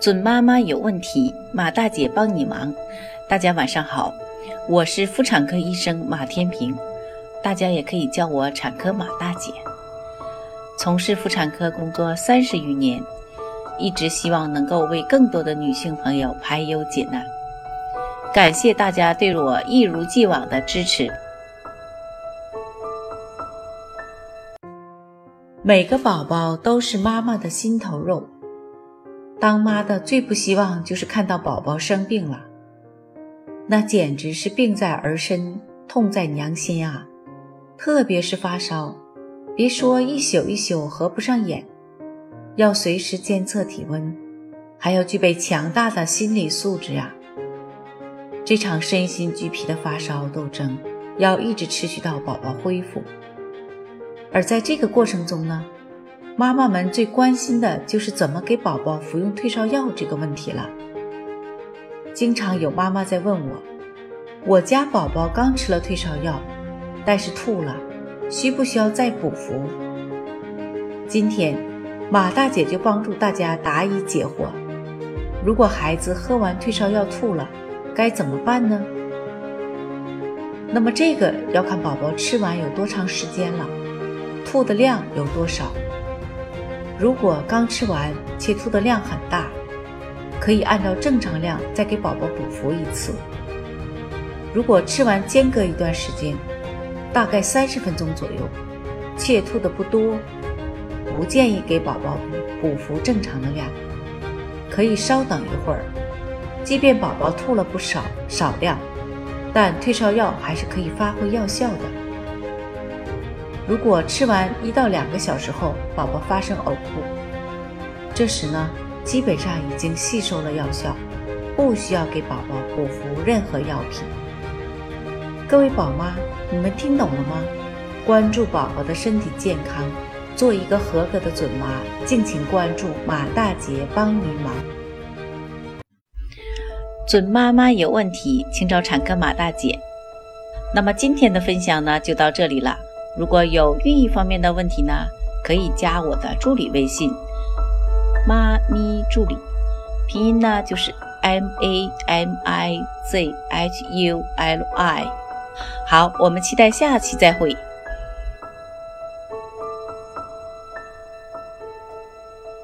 准妈妈有问题，马大姐帮你忙。大家晚上好，我是妇产科医生马天平，大家也可以叫我产科马大姐。从事妇产科工作三十余年，一直希望能够为更多的女性朋友排忧解难。感谢大家对我一如既往的支持。每个宝宝都是妈妈的心头肉。当妈的最不希望就是看到宝宝生病了，那简直是病在儿身，痛在娘心啊！特别是发烧，别说一宿一宿合不上眼，要随时监测体温，还要具备强大的心理素质啊。这场身心俱疲的发烧斗争，要一直持续到宝宝恢复。而在这个过程中呢？妈妈们最关心的就是怎么给宝宝服用退烧药这个问题了。经常有妈妈在问我，我家宝宝刚吃了退烧药，但是吐了，需不需要再补服？今天马大姐就帮助大家答疑解惑。如果孩子喝完退烧药吐了，该怎么办呢？那么这个要看宝宝吃完有多长时间了，吐的量有多少。如果刚吃完且吐的量很大，可以按照正常量再给宝宝补服一次。如果吃完间隔一段时间，大概三十分钟左右，且吐的不多，不建议给宝宝补服正常的量，可以稍等一会儿。即便宝宝吐了不少少量，但退烧药还是可以发挥药效的。如果吃完一到两个小时后，宝宝发生呕吐，这时呢，基本上已经吸收了药效，不需要给宝宝补服任何药品。各位宝妈，你们听懂了吗？关注宝宝的身体健康，做一个合格的准妈，敬请关注马大姐帮您忙。准妈妈有问题，请找产科马大姐。那么今天的分享呢，就到这里了。如果有孕育方面的问题呢，可以加我的助理微信“妈咪助理”，拼音呢就是 M A M I Z H U L I。好，我们期待下期再会。